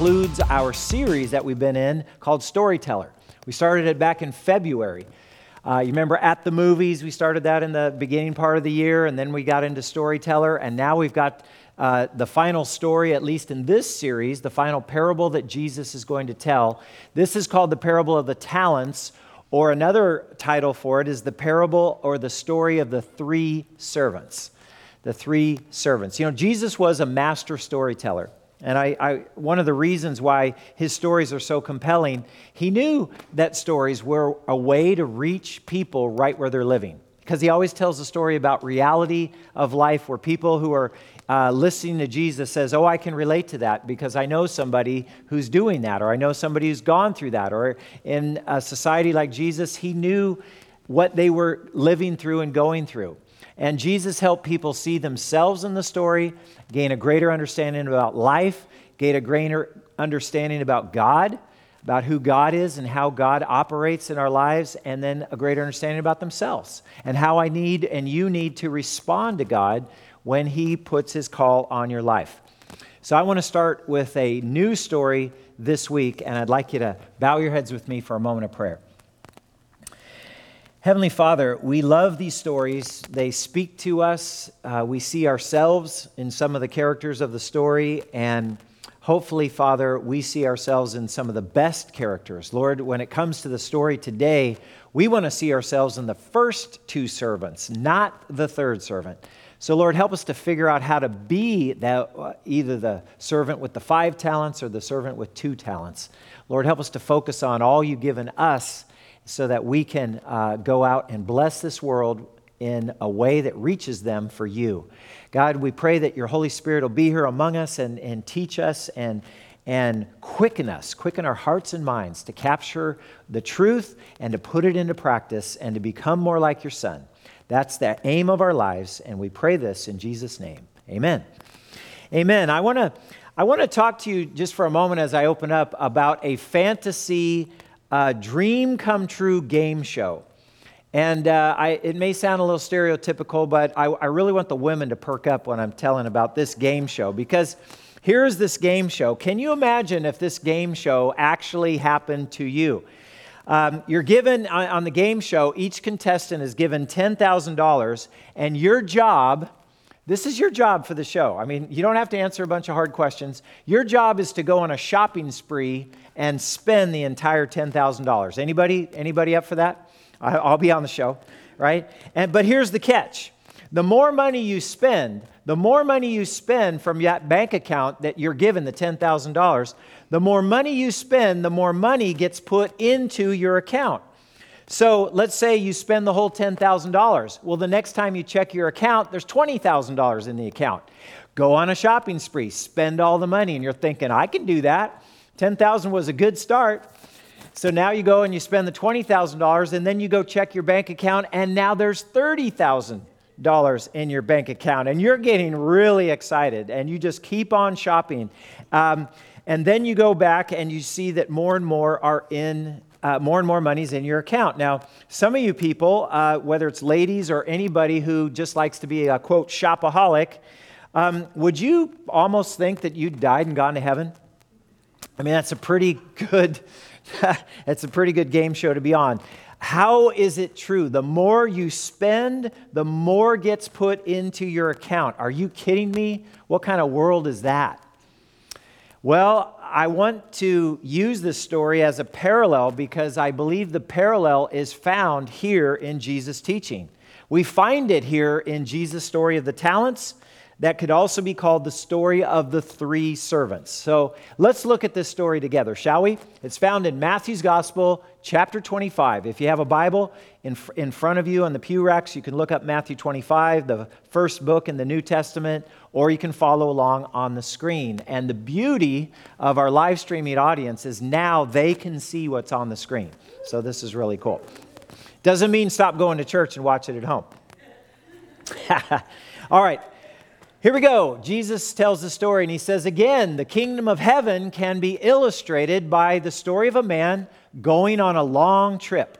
concludes our series that we've been in called Storyteller. We started it back in February. Uh, you remember at the movies, we started that in the beginning part of the year, and then we got into Storyteller, and now we've got uh, the final story, at least in this series, the final parable that Jesus is going to tell. This is called the parable of the talents, or another title for it is the parable or the story of the three servants. The three servants. You know, Jesus was a master storyteller. And I, I, one of the reasons why his stories are so compelling, he knew that stories were a way to reach people right where they're living. Because he always tells a story about reality of life where people who are uh, listening to Jesus says, "Oh, I can relate to that because I know somebody who's doing that, or I know somebody who's gone through that." Or in a society like Jesus, he knew what they were living through and going through. And Jesus helped people see themselves in the story, gain a greater understanding about life, gain a greater understanding about God, about who God is and how God operates in our lives, and then a greater understanding about themselves and how I need and you need to respond to God when He puts His call on your life. So I want to start with a new story this week, and I'd like you to bow your heads with me for a moment of prayer. Heavenly Father, we love these stories. They speak to us. Uh, we see ourselves in some of the characters of the story, and hopefully, Father, we see ourselves in some of the best characters. Lord, when it comes to the story today, we want to see ourselves in the first two servants, not the third servant. So, Lord, help us to figure out how to be that, uh, either the servant with the five talents or the servant with two talents. Lord, help us to focus on all you've given us so that we can uh, go out and bless this world in a way that reaches them for you. God, we pray that your Holy Spirit will be here among us and, and teach us and, and quicken us, quicken our hearts and minds to capture the truth and to put it into practice and to become more like your Son. That's the aim of our lives, and we pray this in Jesus' name. Amen. Amen. I want to I want to talk to you just for a moment as I open up about a fantasy uh, dream come true game show. And uh, I, it may sound a little stereotypical, but I, I really want the women to perk up when I'm telling about this game show because here's this game show. Can you imagine if this game show actually happened to you? Um, you're given on, on the game show, each contestant is given $10,000, and your job this is your job for the show. I mean, you don't have to answer a bunch of hard questions. Your job is to go on a shopping spree and spend the entire $10,000. Anybody anybody up for that? I'll be on the show, right? And but here's the catch. The more money you spend, the more money you spend from that bank account that you're given the $10,000, the more money you spend, the more money gets put into your account. So let's say you spend the whole $10,000. Well, the next time you check your account, there's $20,000 in the account. Go on a shopping spree, spend all the money, and you're thinking, I can do that. 10,000 was a good start. So now you go and you spend the $20,000, and then you go check your bank account, and now there's $30,000 in your bank account, and you're getting really excited, and you just keep on shopping. Um, and then you go back and you see that more and more are in uh, more and more money's in your account. Now, some of you people, uh, whether it's ladies or anybody who just likes to be a quote shopaholic, um, would you almost think that you died and gone to heaven? I mean, that's a pretty good. that's a pretty good game show to be on. How is it true? The more you spend, the more gets put into your account. Are you kidding me? What kind of world is that? Well, I want to use this story as a parallel because I believe the parallel is found here in Jesus' teaching. We find it here in Jesus' story of the talents that could also be called the story of the three servants. So let's look at this story together, shall we? It's found in Matthew's Gospel, chapter 25. If you have a Bible in, in front of you on the pew racks, you can look up Matthew 25, the first book in the New Testament, or you can follow along on the screen. And the beauty of our live streaming audience is now they can see what's on the screen. So this is really cool. Doesn't mean stop going to church and watch it at home. All right, here we go. Jesus tells the story, and he says again, the kingdom of heaven can be illustrated by the story of a man going on a long trip.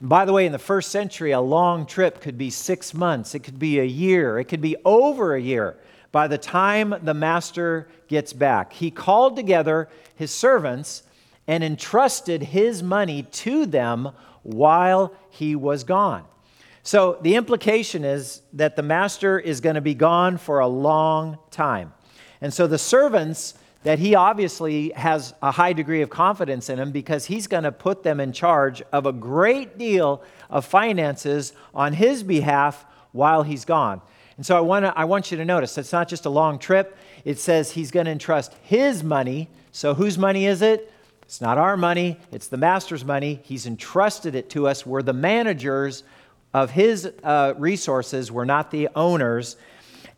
And by the way, in the first century, a long trip could be six months, it could be a year, it could be over a year. by the time the master gets back. He called together his servants and entrusted his money to them while he was gone. So the implication is that the master is going to be gone for a long time. And so the servants that he obviously has a high degree of confidence in them because he's going to put them in charge of a great deal of finances on his behalf while he's gone. And so I, wanna, I want you to notice it's not just a long trip. It says he's going to entrust his money. So whose money is it? It's not our money, it's the master's money. He's entrusted it to us. We're the managers of his uh, resources, we're not the owners.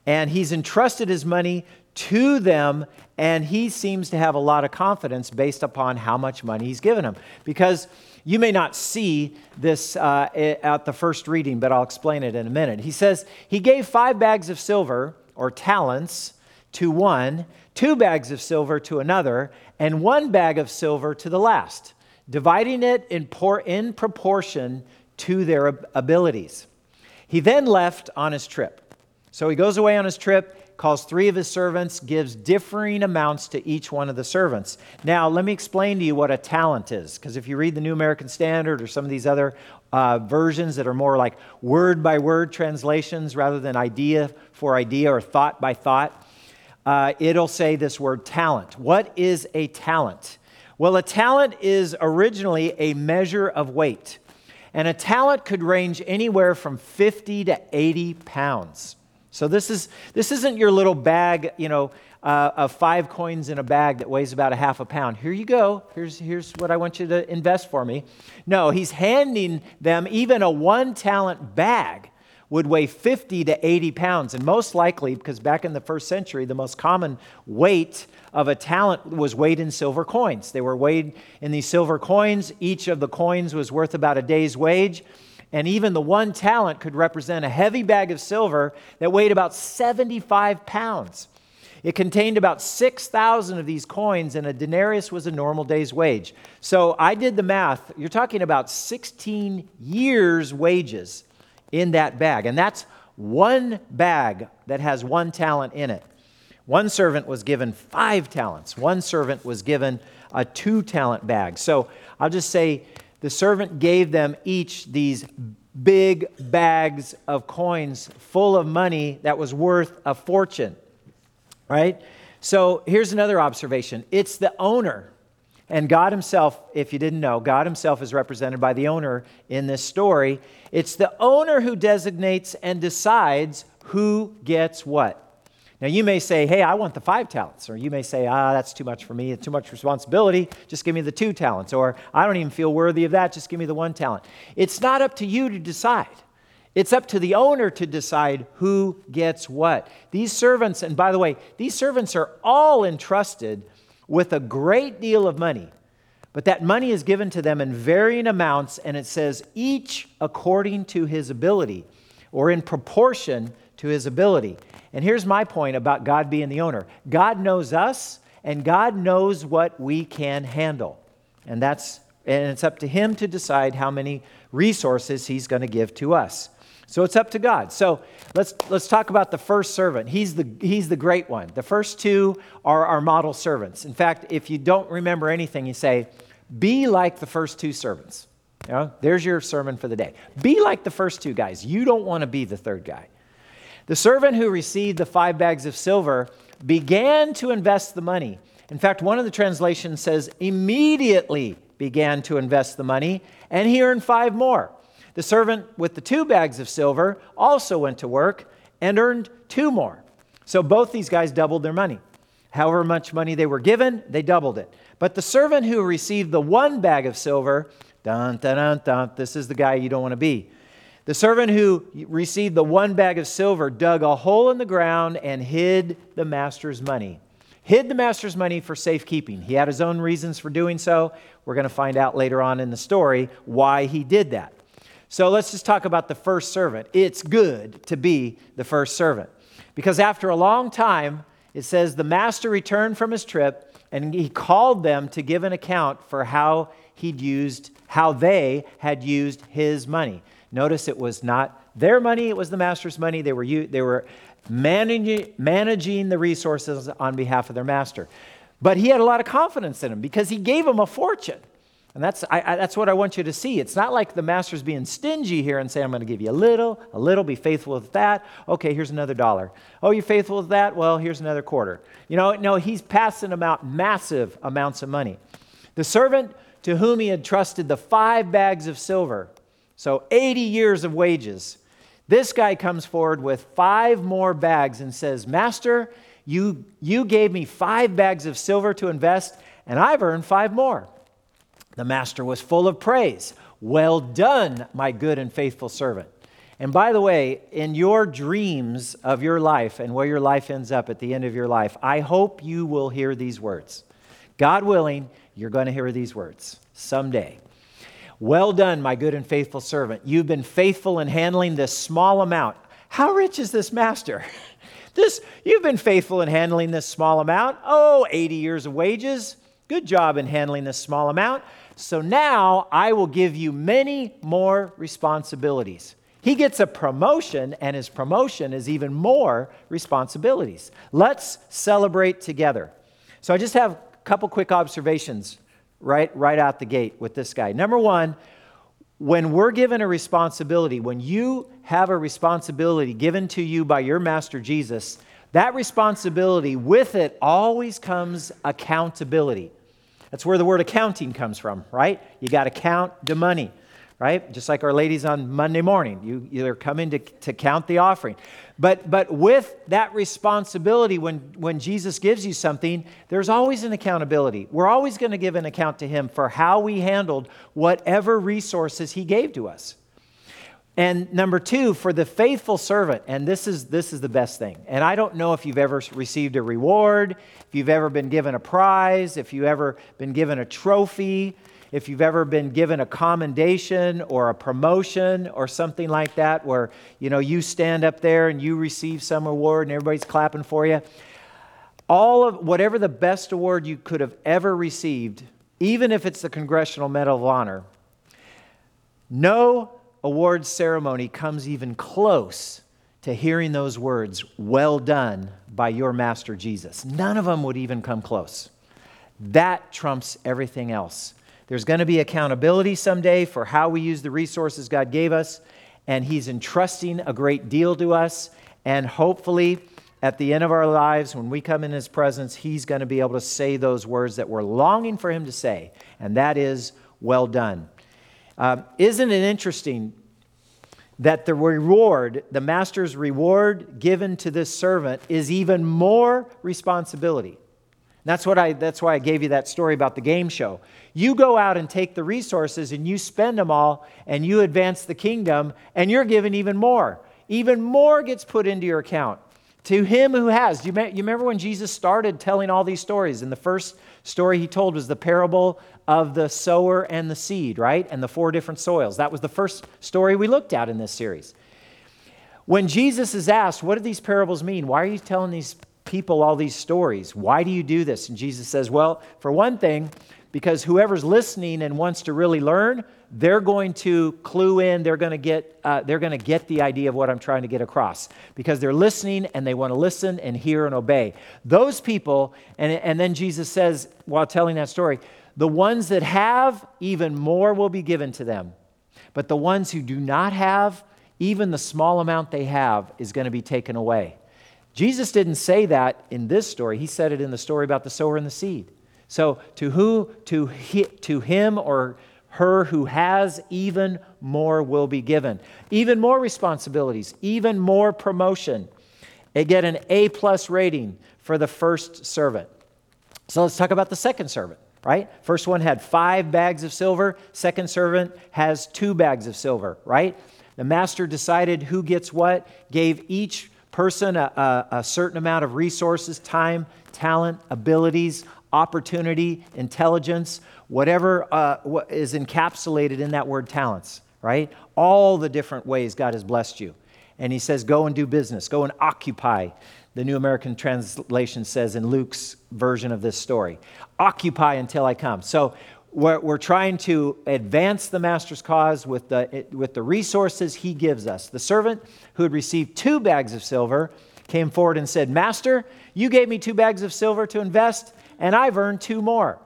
And he's entrusted his money to them, and he seems to have a lot of confidence based upon how much money he's given them. Because you may not see this uh, at the first reading, but I'll explain it in a minute. He says, He gave five bags of silver, or talents, to one, two bags of silver to another, and one bag of silver to the last, dividing it in, por- in proportion to their abilities. He then left on his trip. So he goes away on his trip calls three of his servants, gives differing amounts to each one of the servants. Now, let me explain to you what a talent is, because if you read the New American Standard or some of these other uh, versions that are more like word by word translations rather than idea for idea or thought by thought, uh, it'll say this word talent. What is a talent? Well, a talent is originally a measure of weight, and a talent could range anywhere from 50 to 80 pounds. So this is this isn't your little bag, you know, uh, of five coins in a bag that weighs about a half a pound. Here you go. Here's here's what I want you to invest for me. No, he's handing them even a one talent bag would weigh 50 to 80 pounds. And most likely, because back in the first century, the most common weight of a talent was weighed in silver coins. They were weighed in these silver coins. Each of the coins was worth about a day's wage and even the one talent could represent a heavy bag of silver that weighed about 75 pounds. It contained about 6,000 of these coins, and a denarius was a normal day's wage. So I did the math. You're talking about 16 years' wages in that bag. And that's one bag that has one talent in it. One servant was given five talents, one servant was given a two talent bag. So I'll just say the servant gave them each these big bags of coins full of money that was worth a fortune. Right? So here's another observation it's the owner. And God Himself, if you didn't know, God Himself is represented by the owner in this story. It's the owner who designates and decides who gets what. Now, you may say, hey, I want the five talents. Or you may say, ah, that's too much for me, it's too much responsibility. Just give me the two talents. Or I don't even feel worthy of that. Just give me the one talent. It's not up to you to decide. It's up to the owner to decide who gets what. These servants, and by the way, these servants are all entrusted with a great deal of money. But that money is given to them in varying amounts, and it says each according to his ability or in proportion to his ability. And here's my point about God being the owner God knows us, and God knows what we can handle. And that's and it's up to him to decide how many resources he's going to give to us. So it's up to God. So let's let's talk about the first servant. He's the he's the great one. The first two are our model servants. In fact, if you don't remember anything, you say, "Be like the first two servants." You know, there's your sermon for the day. Be like the first two guys. You don't want to be the third guy. The servant who received the five bags of silver began to invest the money. In fact, one of the translations says immediately began to invest the money, and he earned five more. The servant with the two bags of silver also went to work and earned two more. So both these guys doubled their money. However much money they were given, they doubled it. But the servant who received the one bag of silver, dun, dun, dun, dun, this is the guy you don't want to be. The servant who received the one bag of silver dug a hole in the ground and hid the master's money. Hid the master's money for safekeeping. He had his own reasons for doing so. We're going to find out later on in the story why he did that. So let's just talk about the first servant. It's good to be the first servant. Because after a long time, it says the master returned from his trip and he called them to give an account for how he'd used, how they had used his money. Notice it was not their money, it was the master's money. They were, they were managing, managing the resources on behalf of their master. But he had a lot of confidence in him because he gave him a fortune. And that's, I, I, that's what I want you to see. It's not like the master's being stingy here and saying, I'm going to give you a little, a little, be faithful with that. Okay, here's another dollar. Oh, you're faithful with that? Well, here's another quarter. You know, no, he's passing them out massive amounts of money. The servant to whom he had trusted the five bags of silver, so 80 years of wages, this guy comes forward with five more bags and says, Master, you, you gave me five bags of silver to invest, and I've earned five more. The master was full of praise. Well done, my good and faithful servant. And by the way, in your dreams of your life and where your life ends up at the end of your life, I hope you will hear these words. God willing, you're going to hear these words someday. Well done, my good and faithful servant. You've been faithful in handling this small amount. How rich is this master? This, you've been faithful in handling this small amount. Oh, 80 years of wages. Good job in handling this small amount. So now I will give you many more responsibilities. He gets a promotion, and his promotion is even more responsibilities. Let's celebrate together. So I just have a couple quick observations right, right out the gate with this guy. Number one, when we're given a responsibility, when you have a responsibility given to you by your master Jesus, that responsibility with it always comes accountability. That's where the word accounting comes from, right? You got to count the money, right? Just like our ladies on Monday morning, you, you're coming to, to count the offering. But, but with that responsibility, when, when Jesus gives you something, there's always an accountability. We're always going to give an account to Him for how we handled whatever resources He gave to us. And number two, for the faithful servant, and this is, this is the best thing. And I don't know if you've ever received a reward, if you've ever been given a prize, if you've ever been given a trophy, if you've ever been given a commendation or a promotion or something like that, where you know you stand up there and you receive some award and everybody's clapping for you. All of whatever the best award you could have ever received, even if it's the Congressional Medal of Honor, no awards ceremony comes even close to hearing those words, well done by your master Jesus. None of them would even come close. That trumps everything else. There's going to be accountability someday for how we use the resources God gave us, and He's entrusting a great deal to us. And hopefully, at the end of our lives, when we come in His presence, He's going to be able to say those words that we're longing for Him to say, and that is, well done. Um, isn't it interesting that the reward, the master's reward given to this servant, is even more responsibility? That's, what I, that's why I gave you that story about the game show. You go out and take the resources and you spend them all and you advance the kingdom and you're given even more. Even more gets put into your account. To him who has. You, you remember when Jesus started telling all these stories? in the first story he told was the parable of the sower and the seed, right? And the four different soils. That was the first story we looked at in this series. When Jesus is asked, What do these parables mean? Why are you telling these people all these stories? Why do you do this? And Jesus says, Well, for one thing, because whoever's listening and wants to really learn, they're going to clue in. They're going to get. Uh, they're going to get the idea of what I'm trying to get across because they're listening and they want to listen and hear and obey. Those people, and and then Jesus says while telling that story, the ones that have, even more will be given to them, but the ones who do not have, even the small amount they have, is going to be taken away. Jesus didn't say that in this story. He said it in the story about the sower and the seed. So to who to he, to him or her who has even more will be given. Even more responsibilities, even more promotion. They get an A plus rating for the first servant. So let's talk about the second servant, right? First one had five bags of silver, second servant has two bags of silver, right? The master decided who gets what, gave each person a, a, a certain amount of resources, time, talent, abilities, opportunity, intelligence, whatever uh, is encapsulated in that word talents, right? All the different ways God has blessed you. And he says, go and do business, go and occupy. The New American Translation says in Luke's version of this story, occupy until I come. So we're, we're trying to advance the master's cause with the, with the resources he gives us. The servant who had received two bags of silver came forward and said, Master, you gave me two bags of silver to invest, and I've earned two more.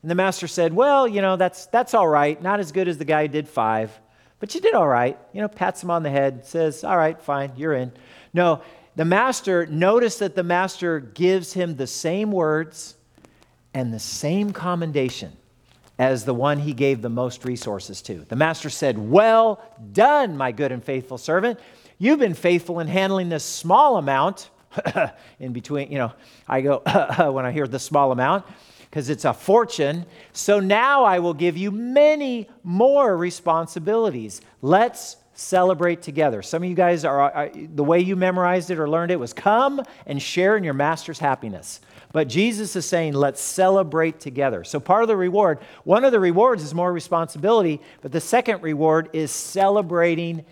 And the master said, Well, you know, that's, that's all right. Not as good as the guy who did five, but you did all right. You know, pats him on the head, says, All right, fine, you're in. No, the master, notice that the master gives him the same words and the same commendation as the one he gave the most resources to. The master said, Well done, my good and faithful servant. You've been faithful in handling this small amount. in between, you know, I go when I hear the small amount because it's a fortune. So now I will give you many more responsibilities. Let's celebrate together. Some of you guys are, are, the way you memorized it or learned it was come and share in your master's happiness. But Jesus is saying, let's celebrate together. So part of the reward, one of the rewards is more responsibility, but the second reward is celebrating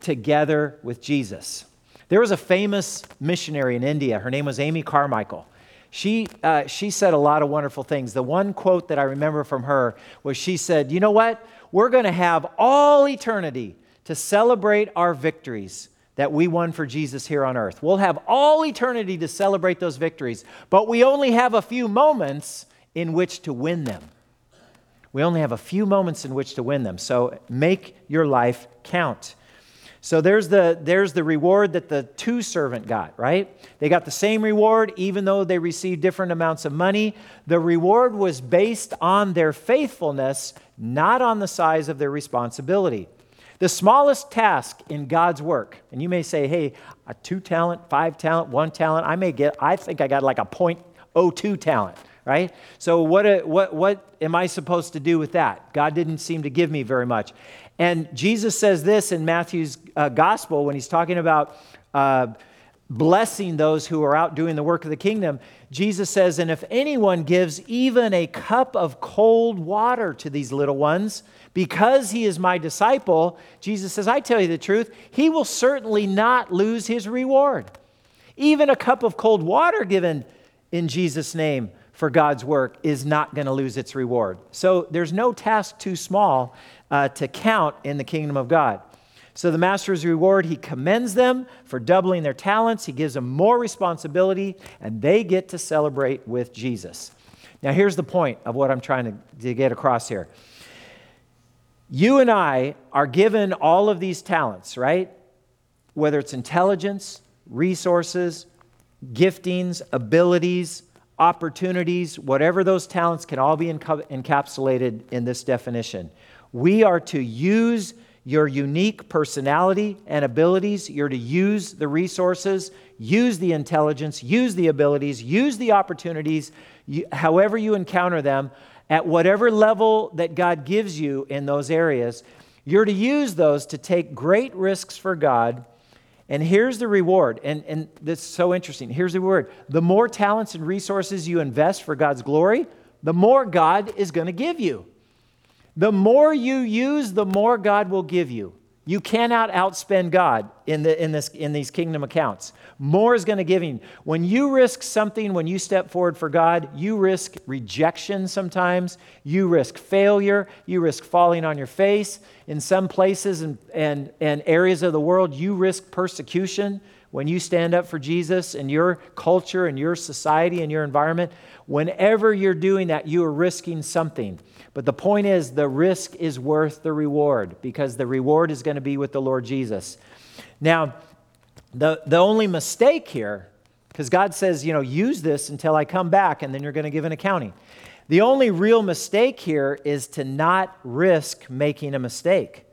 together with Jesus. There was a famous missionary in India. Her name was Amy Carmichael. She, uh, she said a lot of wonderful things. The one quote that I remember from her was she said, You know what? We're going to have all eternity to celebrate our victories that we won for Jesus here on earth. We'll have all eternity to celebrate those victories, but we only have a few moments in which to win them. We only have a few moments in which to win them. So make your life count. So there's the, there's the reward that the two servant got, right? They got the same reward even though they received different amounts of money. The reward was based on their faithfulness, not on the size of their responsibility. The smallest task in God's work, and you may say, hey, a two talent, five talent, one talent, I may get, I think I got like a 0.02 talent, right? So what, what, what am I supposed to do with that? God didn't seem to give me very much. And Jesus says this in Matthew's uh, gospel when he's talking about uh, blessing those who are out doing the work of the kingdom. Jesus says, And if anyone gives even a cup of cold water to these little ones, because he is my disciple, Jesus says, I tell you the truth, he will certainly not lose his reward. Even a cup of cold water given in Jesus' name for God's work is not going to lose its reward. So there's no task too small uh, to count in the kingdom of God. So the master's reward, he commends them for doubling their talents. He gives them more responsibility, and they get to celebrate with Jesus. Now, here's the point of what I'm trying to, to get across here. You and I are given all of these talents, right? Whether it's intelligence, resources, giftings, abilities, opportunities, whatever those talents can all be encapsulated in this definition. We are to use your unique personality and abilities. You're to use the resources, use the intelligence, use the abilities, use the opportunities, however you encounter them, at whatever level that God gives you in those areas, you're to use those to take great risks for God. And here's the reward. And, and this is so interesting. Here's the reward. The more talents and resources you invest for God's glory, the more God is going to give you. The more you use, the more God will give you. You cannot outspend God in, the, in, this, in these kingdom accounts. More is going to give you. When you risk something, when you step forward for God, you risk rejection sometimes. You risk failure. You risk falling on your face. In some places and, and, and areas of the world, you risk persecution when you stand up for Jesus and your culture and your society and your environment. Whenever you're doing that, you are risking something. But the point is, the risk is worth the reward because the reward is going to be with the Lord Jesus. Now, the, the only mistake here, because God says, you know, use this until I come back and then you're going to give an accounting. The only real mistake here is to not risk making a mistake.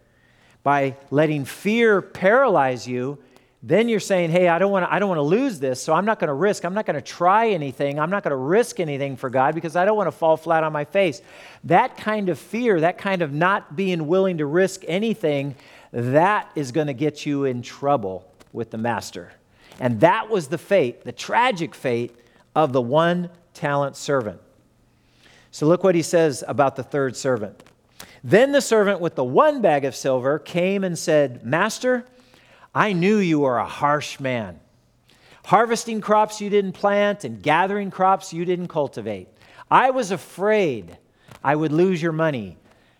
By letting fear paralyze you, then you're saying, hey, I don't want to, I don't want to lose this, so I'm not going to risk. I'm not going to try anything. I'm not going to risk anything for God because I don't want to fall flat on my face. That kind of fear, that kind of not being willing to risk anything, that is going to get you in trouble with the master. And that was the fate, the tragic fate of the one talent servant. So look what he says about the third servant. Then the servant with the one bag of silver came and said, Master, I knew you were a harsh man, harvesting crops you didn't plant and gathering crops you didn't cultivate. I was afraid I would lose your money,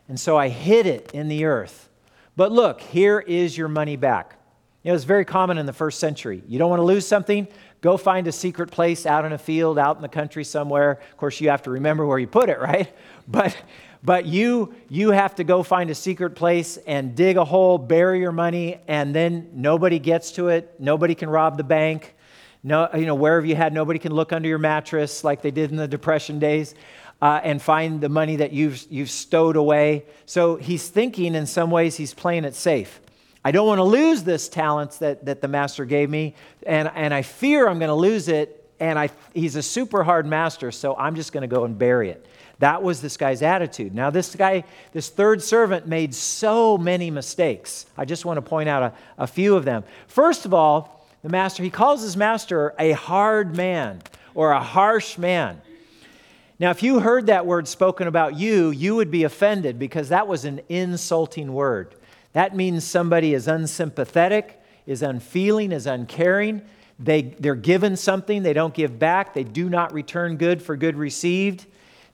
and so I hid it in the earth. But look, here is your money back. You know, it's very common in the first century. You don't want to lose something, go find a secret place out in a field, out in the country somewhere. Of course, you have to remember where you put it, right? But but you you have to go find a secret place and dig a hole, bury your money, and then nobody gets to it. Nobody can rob the bank. No, you know, wherever you had, nobody can look under your mattress like they did in the Depression days. Uh, and find the money that you've, you've stowed away. So he's thinking in some ways he's playing it safe. I don't want to lose this talent that, that the master gave me, and, and I fear I'm going to lose it. And I, he's a super hard master, so I'm just going to go and bury it. That was this guy's attitude. Now, this guy, this third servant, made so many mistakes. I just want to point out a, a few of them. First of all, the master, he calls his master a hard man or a harsh man. Now, if you heard that word spoken about you, you would be offended because that was an insulting word. That means somebody is unsympathetic, is unfeeling, is uncaring. They, they're given something, they don't give back, they do not return good for good received.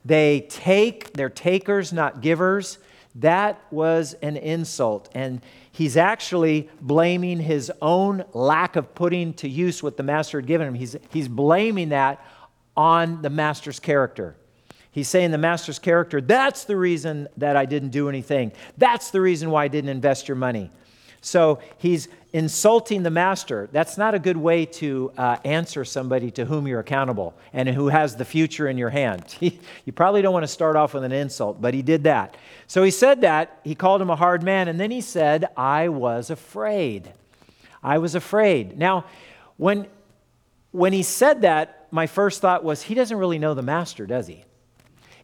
They take, they're takers, not givers. That was an insult. And he's actually blaming his own lack of putting to use what the master had given him. He's, he's blaming that on the master's character. He's saying the master's character, that's the reason that I didn't do anything. That's the reason why I didn't invest your money. So he's insulting the master. That's not a good way to uh, answer somebody to whom you're accountable and who has the future in your hand. you probably don't want to start off with an insult, but he did that. So he said that. He called him a hard man, and then he said, I was afraid. I was afraid. Now, when, when he said that, my first thought was, he doesn't really know the master, does he?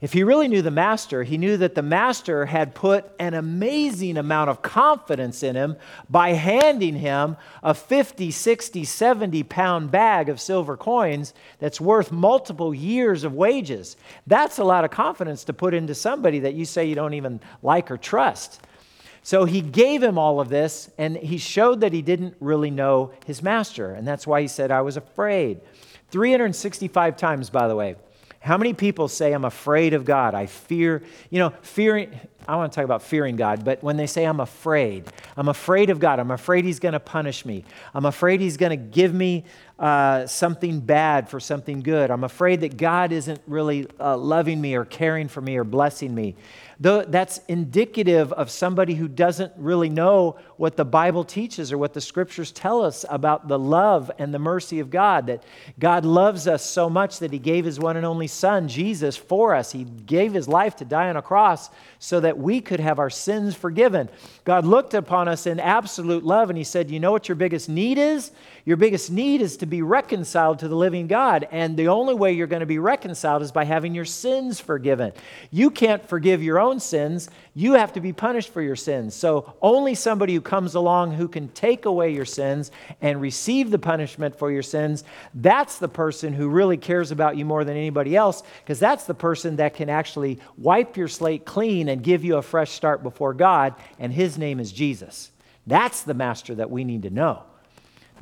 If he really knew the master, he knew that the master had put an amazing amount of confidence in him by handing him a 50, 60, 70 pound bag of silver coins that's worth multiple years of wages. That's a lot of confidence to put into somebody that you say you don't even like or trust. So he gave him all of this, and he showed that he didn't really know his master. And that's why he said, I was afraid. 365 times, by the way. How many people say, I'm afraid of God? I fear, you know, fearing, I want to talk about fearing God, but when they say, I'm afraid, I'm afraid of God, I'm afraid He's going to punish me, I'm afraid He's going to give me uh, something bad for something good, I'm afraid that God isn't really uh, loving me or caring for me or blessing me. Though that's indicative of somebody who doesn't really know what the Bible teaches or what the scriptures tell us about the love and the mercy of God. That God loves us so much that He gave His one and only Son, Jesus, for us. He gave His life to die on a cross so that we could have our sins forgiven. God looked upon us in absolute love and He said, You know what your biggest need is? Your biggest need is to be reconciled to the living God. And the only way you're going to be reconciled is by having your sins forgiven. You can't forgive your own sins, you have to be punished for your sins. So only somebody who comes along who can take away your sins and receive the punishment for your sins, that's the person who really cares about you more than anybody else, because that's the person that can actually wipe your slate clean and give you a fresh start before God, and his name is Jesus. That's the master that we need to know,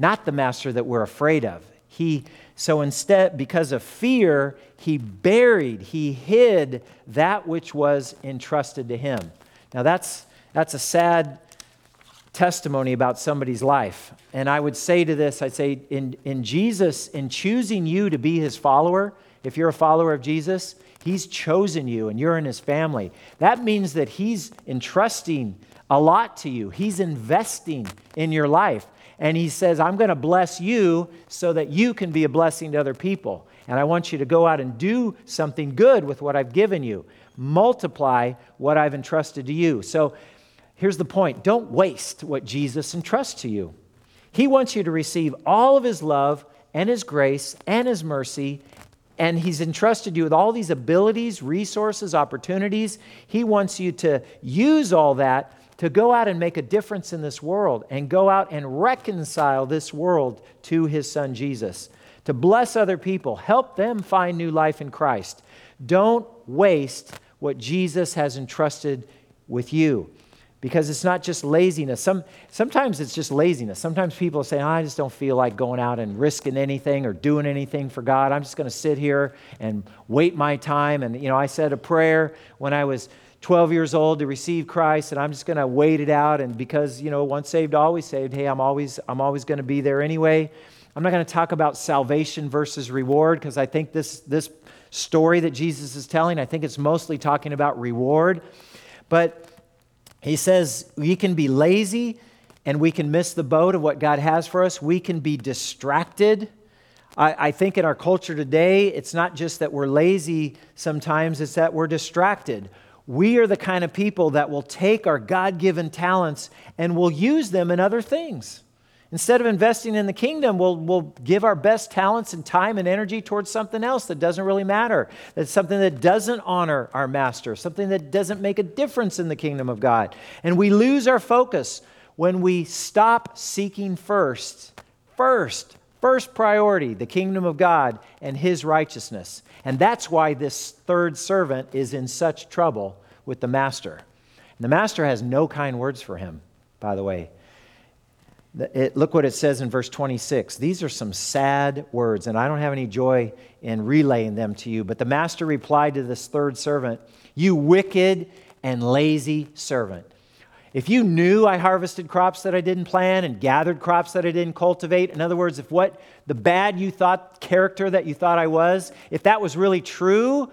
not the master that we're afraid of. He so instead because of fear, he buried, he hid that which was entrusted to him. Now that's that's a sad testimony about somebody's life. And I would say to this, I'd say in, in Jesus, in choosing you to be his follower, if you're a follower of Jesus, he's chosen you and you're in his family. That means that he's entrusting a lot to you. He's investing in your life. And he says, I'm going to bless you so that you can be a blessing to other people. And I want you to go out and do something good with what I've given you. Multiply what I've entrusted to you. So here's the point don't waste what Jesus entrusts to you. He wants you to receive all of his love and his grace and his mercy and he's entrusted you with all these abilities, resources, opportunities. He wants you to use all that to go out and make a difference in this world and go out and reconcile this world to his son Jesus, to bless other people, help them find new life in Christ. Don't waste what Jesus has entrusted with you because it's not just laziness. Some, sometimes it's just laziness. Sometimes people say, oh, I just don't feel like going out and risking anything or doing anything for God. I'm just going to sit here and wait my time. And, you know, I said a prayer when I was 12 years old to receive Christ and I'm just going to wait it out and because, you know, once saved always saved, hey, I'm always I'm always going to be there anyway. I'm not going to talk about salvation versus reward because I think this this story that Jesus is telling, I think it's mostly talking about reward. But he says we can be lazy and we can miss the boat of what God has for us. We can be distracted. I, I, think in our culture today, it's not just that we're lazy sometimes, it's that we're distracted. We are the kind of people that will take our God given talents and will use them in other things. Instead of investing in the kingdom, we'll, we'll give our best talents and time and energy towards something else that doesn't really matter. That's something that doesn't honor our master, something that doesn't make a difference in the kingdom of God. And we lose our focus when we stop seeking first, first, first priority, the kingdom of God and his righteousness. And that's why this third servant is in such trouble with the master. And the master has no kind words for him, by the way. It, look what it says in verse 26. These are some sad words, and I don't have any joy in relaying them to you. But the master replied to this third servant, You wicked and lazy servant. If you knew I harvested crops that I didn't plant and gathered crops that I didn't cultivate, in other words, if what the bad you thought, character that you thought I was, if that was really true,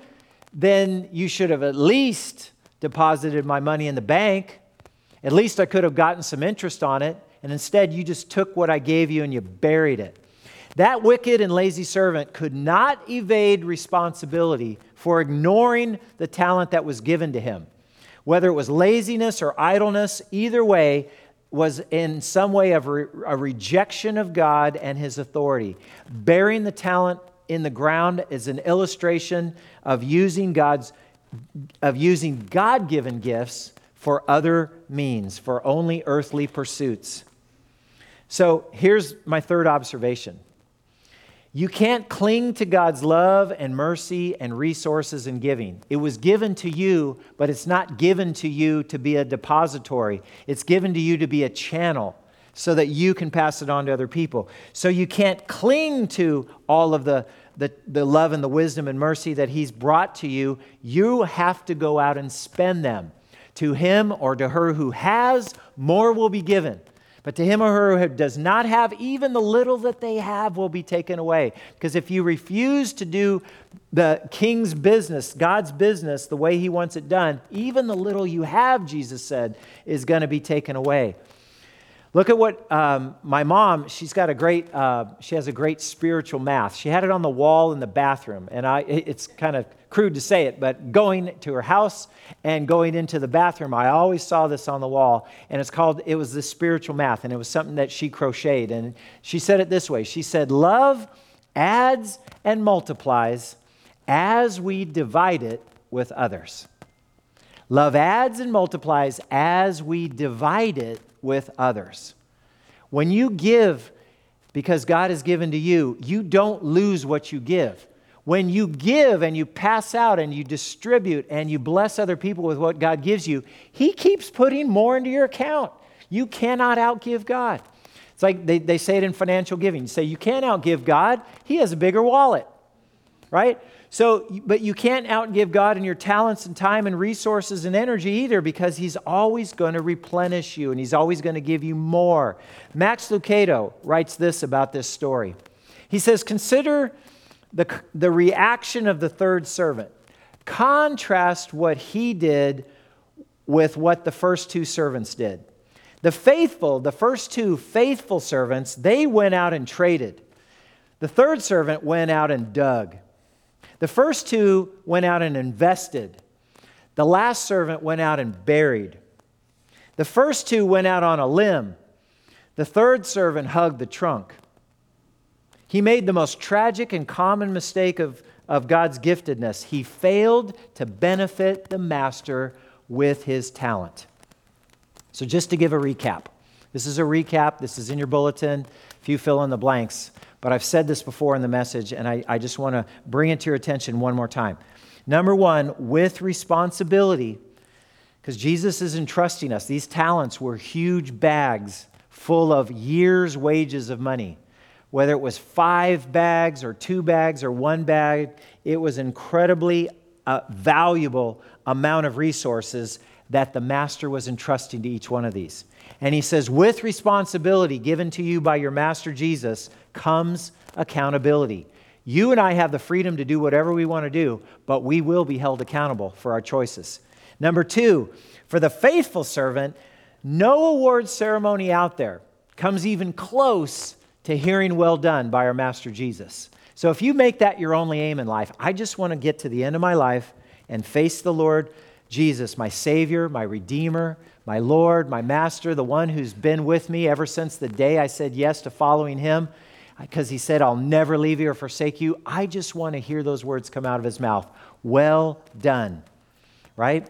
then you should have at least deposited my money in the bank. At least I could have gotten some interest on it. And instead, you just took what I gave you and you buried it. That wicked and lazy servant could not evade responsibility for ignoring the talent that was given to him. Whether it was laziness or idleness, either way, was in some way of a rejection of God and his authority. Burying the talent in the ground is an illustration of using God's of using God-given gifts for other means, for only earthly pursuits. So, here's my third observation. You can't cling to God's love and mercy and resources and giving. It was given to you, but it's not given to you to be a depository. It's given to you to be a channel so that you can pass it on to other people. So you can't cling to all of the, the, the love and the wisdom and mercy that He's brought to you. You have to go out and spend them. To him or to her who has, more will be given. But to him or her who does not have, even the little that they have will be taken away. Because if you refuse to do the king's business, God's business, the way he wants it done, even the little you have, Jesus said, is going to be taken away. Look at what um, my mom, she's got a great, uh, she has a great spiritual math. She had it on the wall in the bathroom. And I, it's kind of crude to say it, but going to her house and going into the bathroom, I always saw this on the wall. And it's called, it was this spiritual math. And it was something that she crocheted. And she said it this way She said, Love adds and multiplies as we divide it with others. Love adds and multiplies as we divide it with others. When you give because God has given to you, you don't lose what you give. When you give and you pass out and you distribute and you bless other people with what God gives you, He keeps putting more into your account. You cannot outgive God. It's like they, they say it in financial giving. You say, You can't outgive God, He has a bigger wallet, right? So, but you can't outgive God in your talents and time and resources and energy either because He's always going to replenish you and He's always going to give you more. Max Lucado writes this about this story. He says, Consider the, the reaction of the third servant. Contrast what he did with what the first two servants did. The faithful, the first two faithful servants, they went out and traded. The third servant went out and dug. The first two went out and invested. The last servant went out and buried. The first two went out on a limb. The third servant hugged the trunk. He made the most tragic and common mistake of, of God's giftedness. He failed to benefit the master with his talent. So, just to give a recap, this is a recap. This is in your bulletin. If you fill in the blanks, but I've said this before in the message, and I, I just want to bring it to your attention one more time. Number one, with responsibility, because Jesus is entrusting us. These talents were huge bags full of years' wages of money. Whether it was five bags or two bags or one bag, it was incredibly uh, valuable amount of resources that the master was entrusting to each one of these. And he says, with responsibility given to you by your master Jesus comes accountability. You and I have the freedom to do whatever we want to do, but we will be held accountable for our choices. Number two, for the faithful servant, no award ceremony out there comes even close to hearing well done by our Master Jesus. So if you make that your only aim in life, I just want to get to the end of my life and face the Lord Jesus, my Savior, my Redeemer, my Lord, my Master, the one who's been with me ever since the day I said yes to following Him, because He said, I'll never leave you or forsake you. I just want to hear those words come out of His mouth. Well done, right?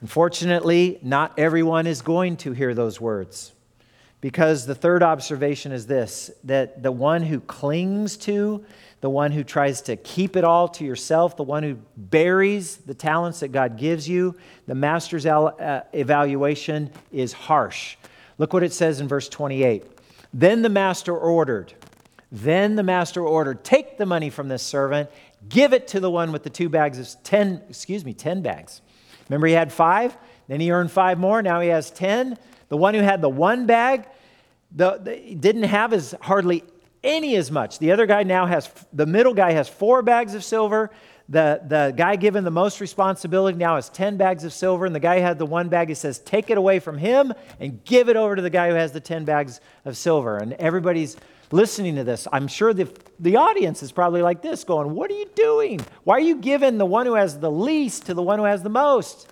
Unfortunately, not everyone is going to hear those words. Because the third observation is this that the one who clings to, the one who tries to keep it all to yourself, the one who buries the talents that God gives you, the master's uh, evaluation is harsh. Look what it says in verse 28. Then the master ordered, then the master ordered, take the money from this servant, give it to the one with the two bags of 10, excuse me, 10 bags Remember, he had five, then he earned five more, now he has 10. The one who had the one bag the, the, didn't have as hardly any as much. The other guy now has, the middle guy has four bags of silver. The, the guy given the most responsibility now has 10 bags of silver, and the guy who had the one bag, he says, take it away from him and give it over to the guy who has the 10 bags of silver. And everybody's listening to this. I'm sure the, the audience is probably like this, going, What are you doing? Why are you giving the one who has the least to the one who has the most?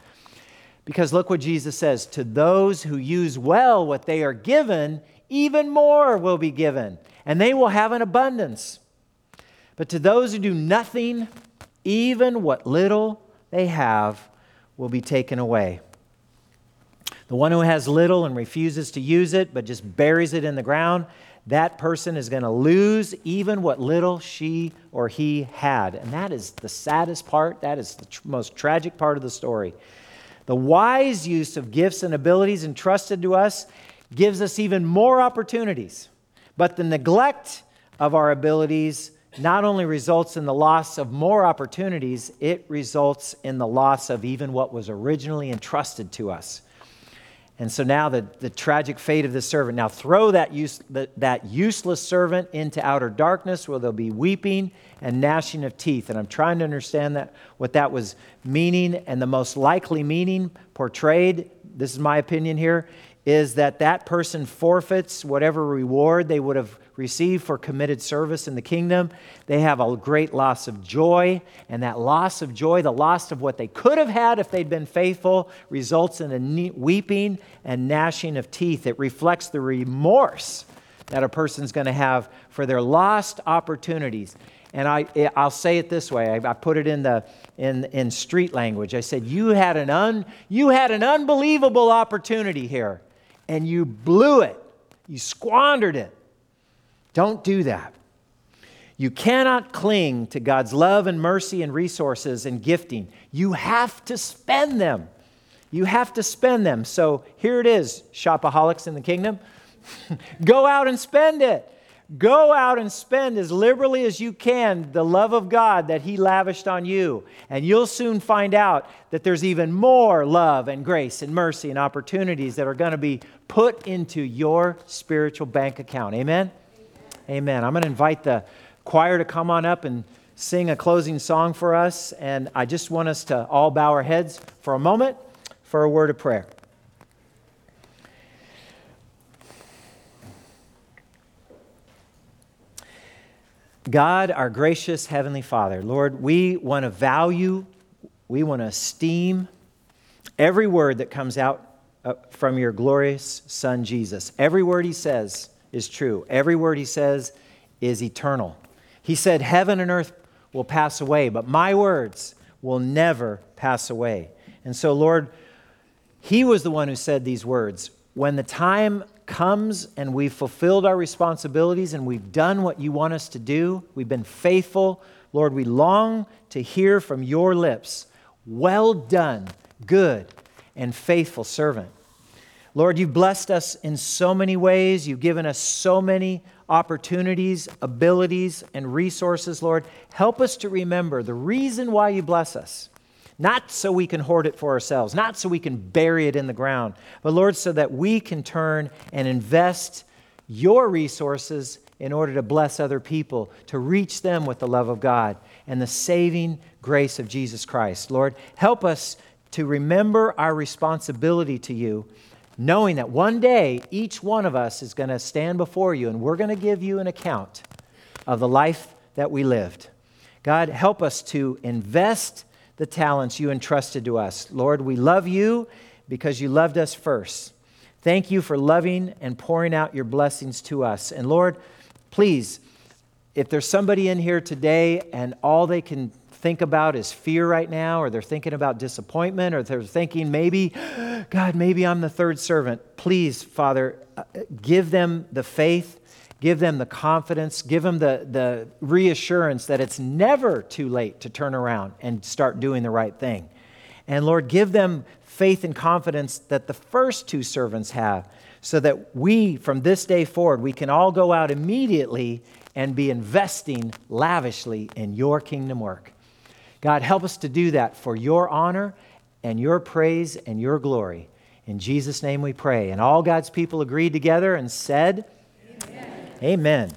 Because look what Jesus says to those who use well what they are given, even more will be given, and they will have an abundance. But to those who do nothing, even what little they have will be taken away. The one who has little and refuses to use it, but just buries it in the ground, that person is going to lose even what little she or he had. And that is the saddest part. That is the tr- most tragic part of the story. The wise use of gifts and abilities entrusted to us gives us even more opportunities. But the neglect of our abilities not only results in the loss of more opportunities, it results in the loss of even what was originally entrusted to us. And so now the, the tragic fate of the servant. Now throw that, use, that useless servant into outer darkness where there'll be weeping and gnashing of teeth. And I'm trying to understand that, what that was meaning. And the most likely meaning portrayed, this is my opinion here, is that that person forfeits whatever reward they would have received for committed service in the kingdom. They have a great loss of joy, and that loss of joy, the loss of what they could have had if they'd been faithful, results in a weeping and gnashing of teeth. It reflects the remorse that a person's going to have for their lost opportunities. And I, I'll say it this way I, I put it in, the, in, in street language. I said, you had, an un, you had an unbelievable opportunity here, and you blew it. You squandered it. Don't do that. You cannot cling to God's love and mercy and resources and gifting. You have to spend them. You have to spend them. So here it is, shopaholics in the kingdom. Go out and spend it. Go out and spend as liberally as you can the love of God that He lavished on you. And you'll soon find out that there's even more love and grace and mercy and opportunities that are going to be put into your spiritual bank account. Amen? Amen. I'm going to invite the choir to come on up and sing a closing song for us. And I just want us to all bow our heads for a moment for a word of prayer. God, our gracious Heavenly Father, Lord, we want to value, we want to esteem every word that comes out uh, from your glorious Son, Jesus. Every word He says is true. Every word he says is eternal. He said, Heaven and earth will pass away, but my words will never pass away. And so, Lord, he was the one who said these words. When the time comes and we've fulfilled our responsibilities and we've done what you want us to do, we've been faithful, Lord, we long to hear from your lips, Well done, good and faithful servant. Lord, you've blessed us in so many ways. You've given us so many opportunities, abilities, and resources, Lord. Help us to remember the reason why you bless us. Not so we can hoard it for ourselves, not so we can bury it in the ground, but Lord, so that we can turn and invest your resources in order to bless other people, to reach them with the love of God and the saving grace of Jesus Christ. Lord, help us to remember our responsibility to you knowing that one day each one of us is going to stand before you and we're going to give you an account of the life that we lived. God, help us to invest the talents you entrusted to us. Lord, we love you because you loved us first. Thank you for loving and pouring out your blessings to us. And Lord, please, if there's somebody in here today and all they can think about is fear right now, or they're thinking about disappointment, or they're thinking maybe, God, maybe I'm the third servant. Please, Father, uh, give them the faith, give them the confidence, give them the, the reassurance that it's never too late to turn around and start doing the right thing. And Lord, give them faith and confidence that the first two servants have, so that we, from this day forward, we can all go out immediately and be investing lavishly in your kingdom work. God, help us to do that for your honor and your praise and your glory. In Jesus' name we pray. And all God's people agreed together and said, Amen. Amen.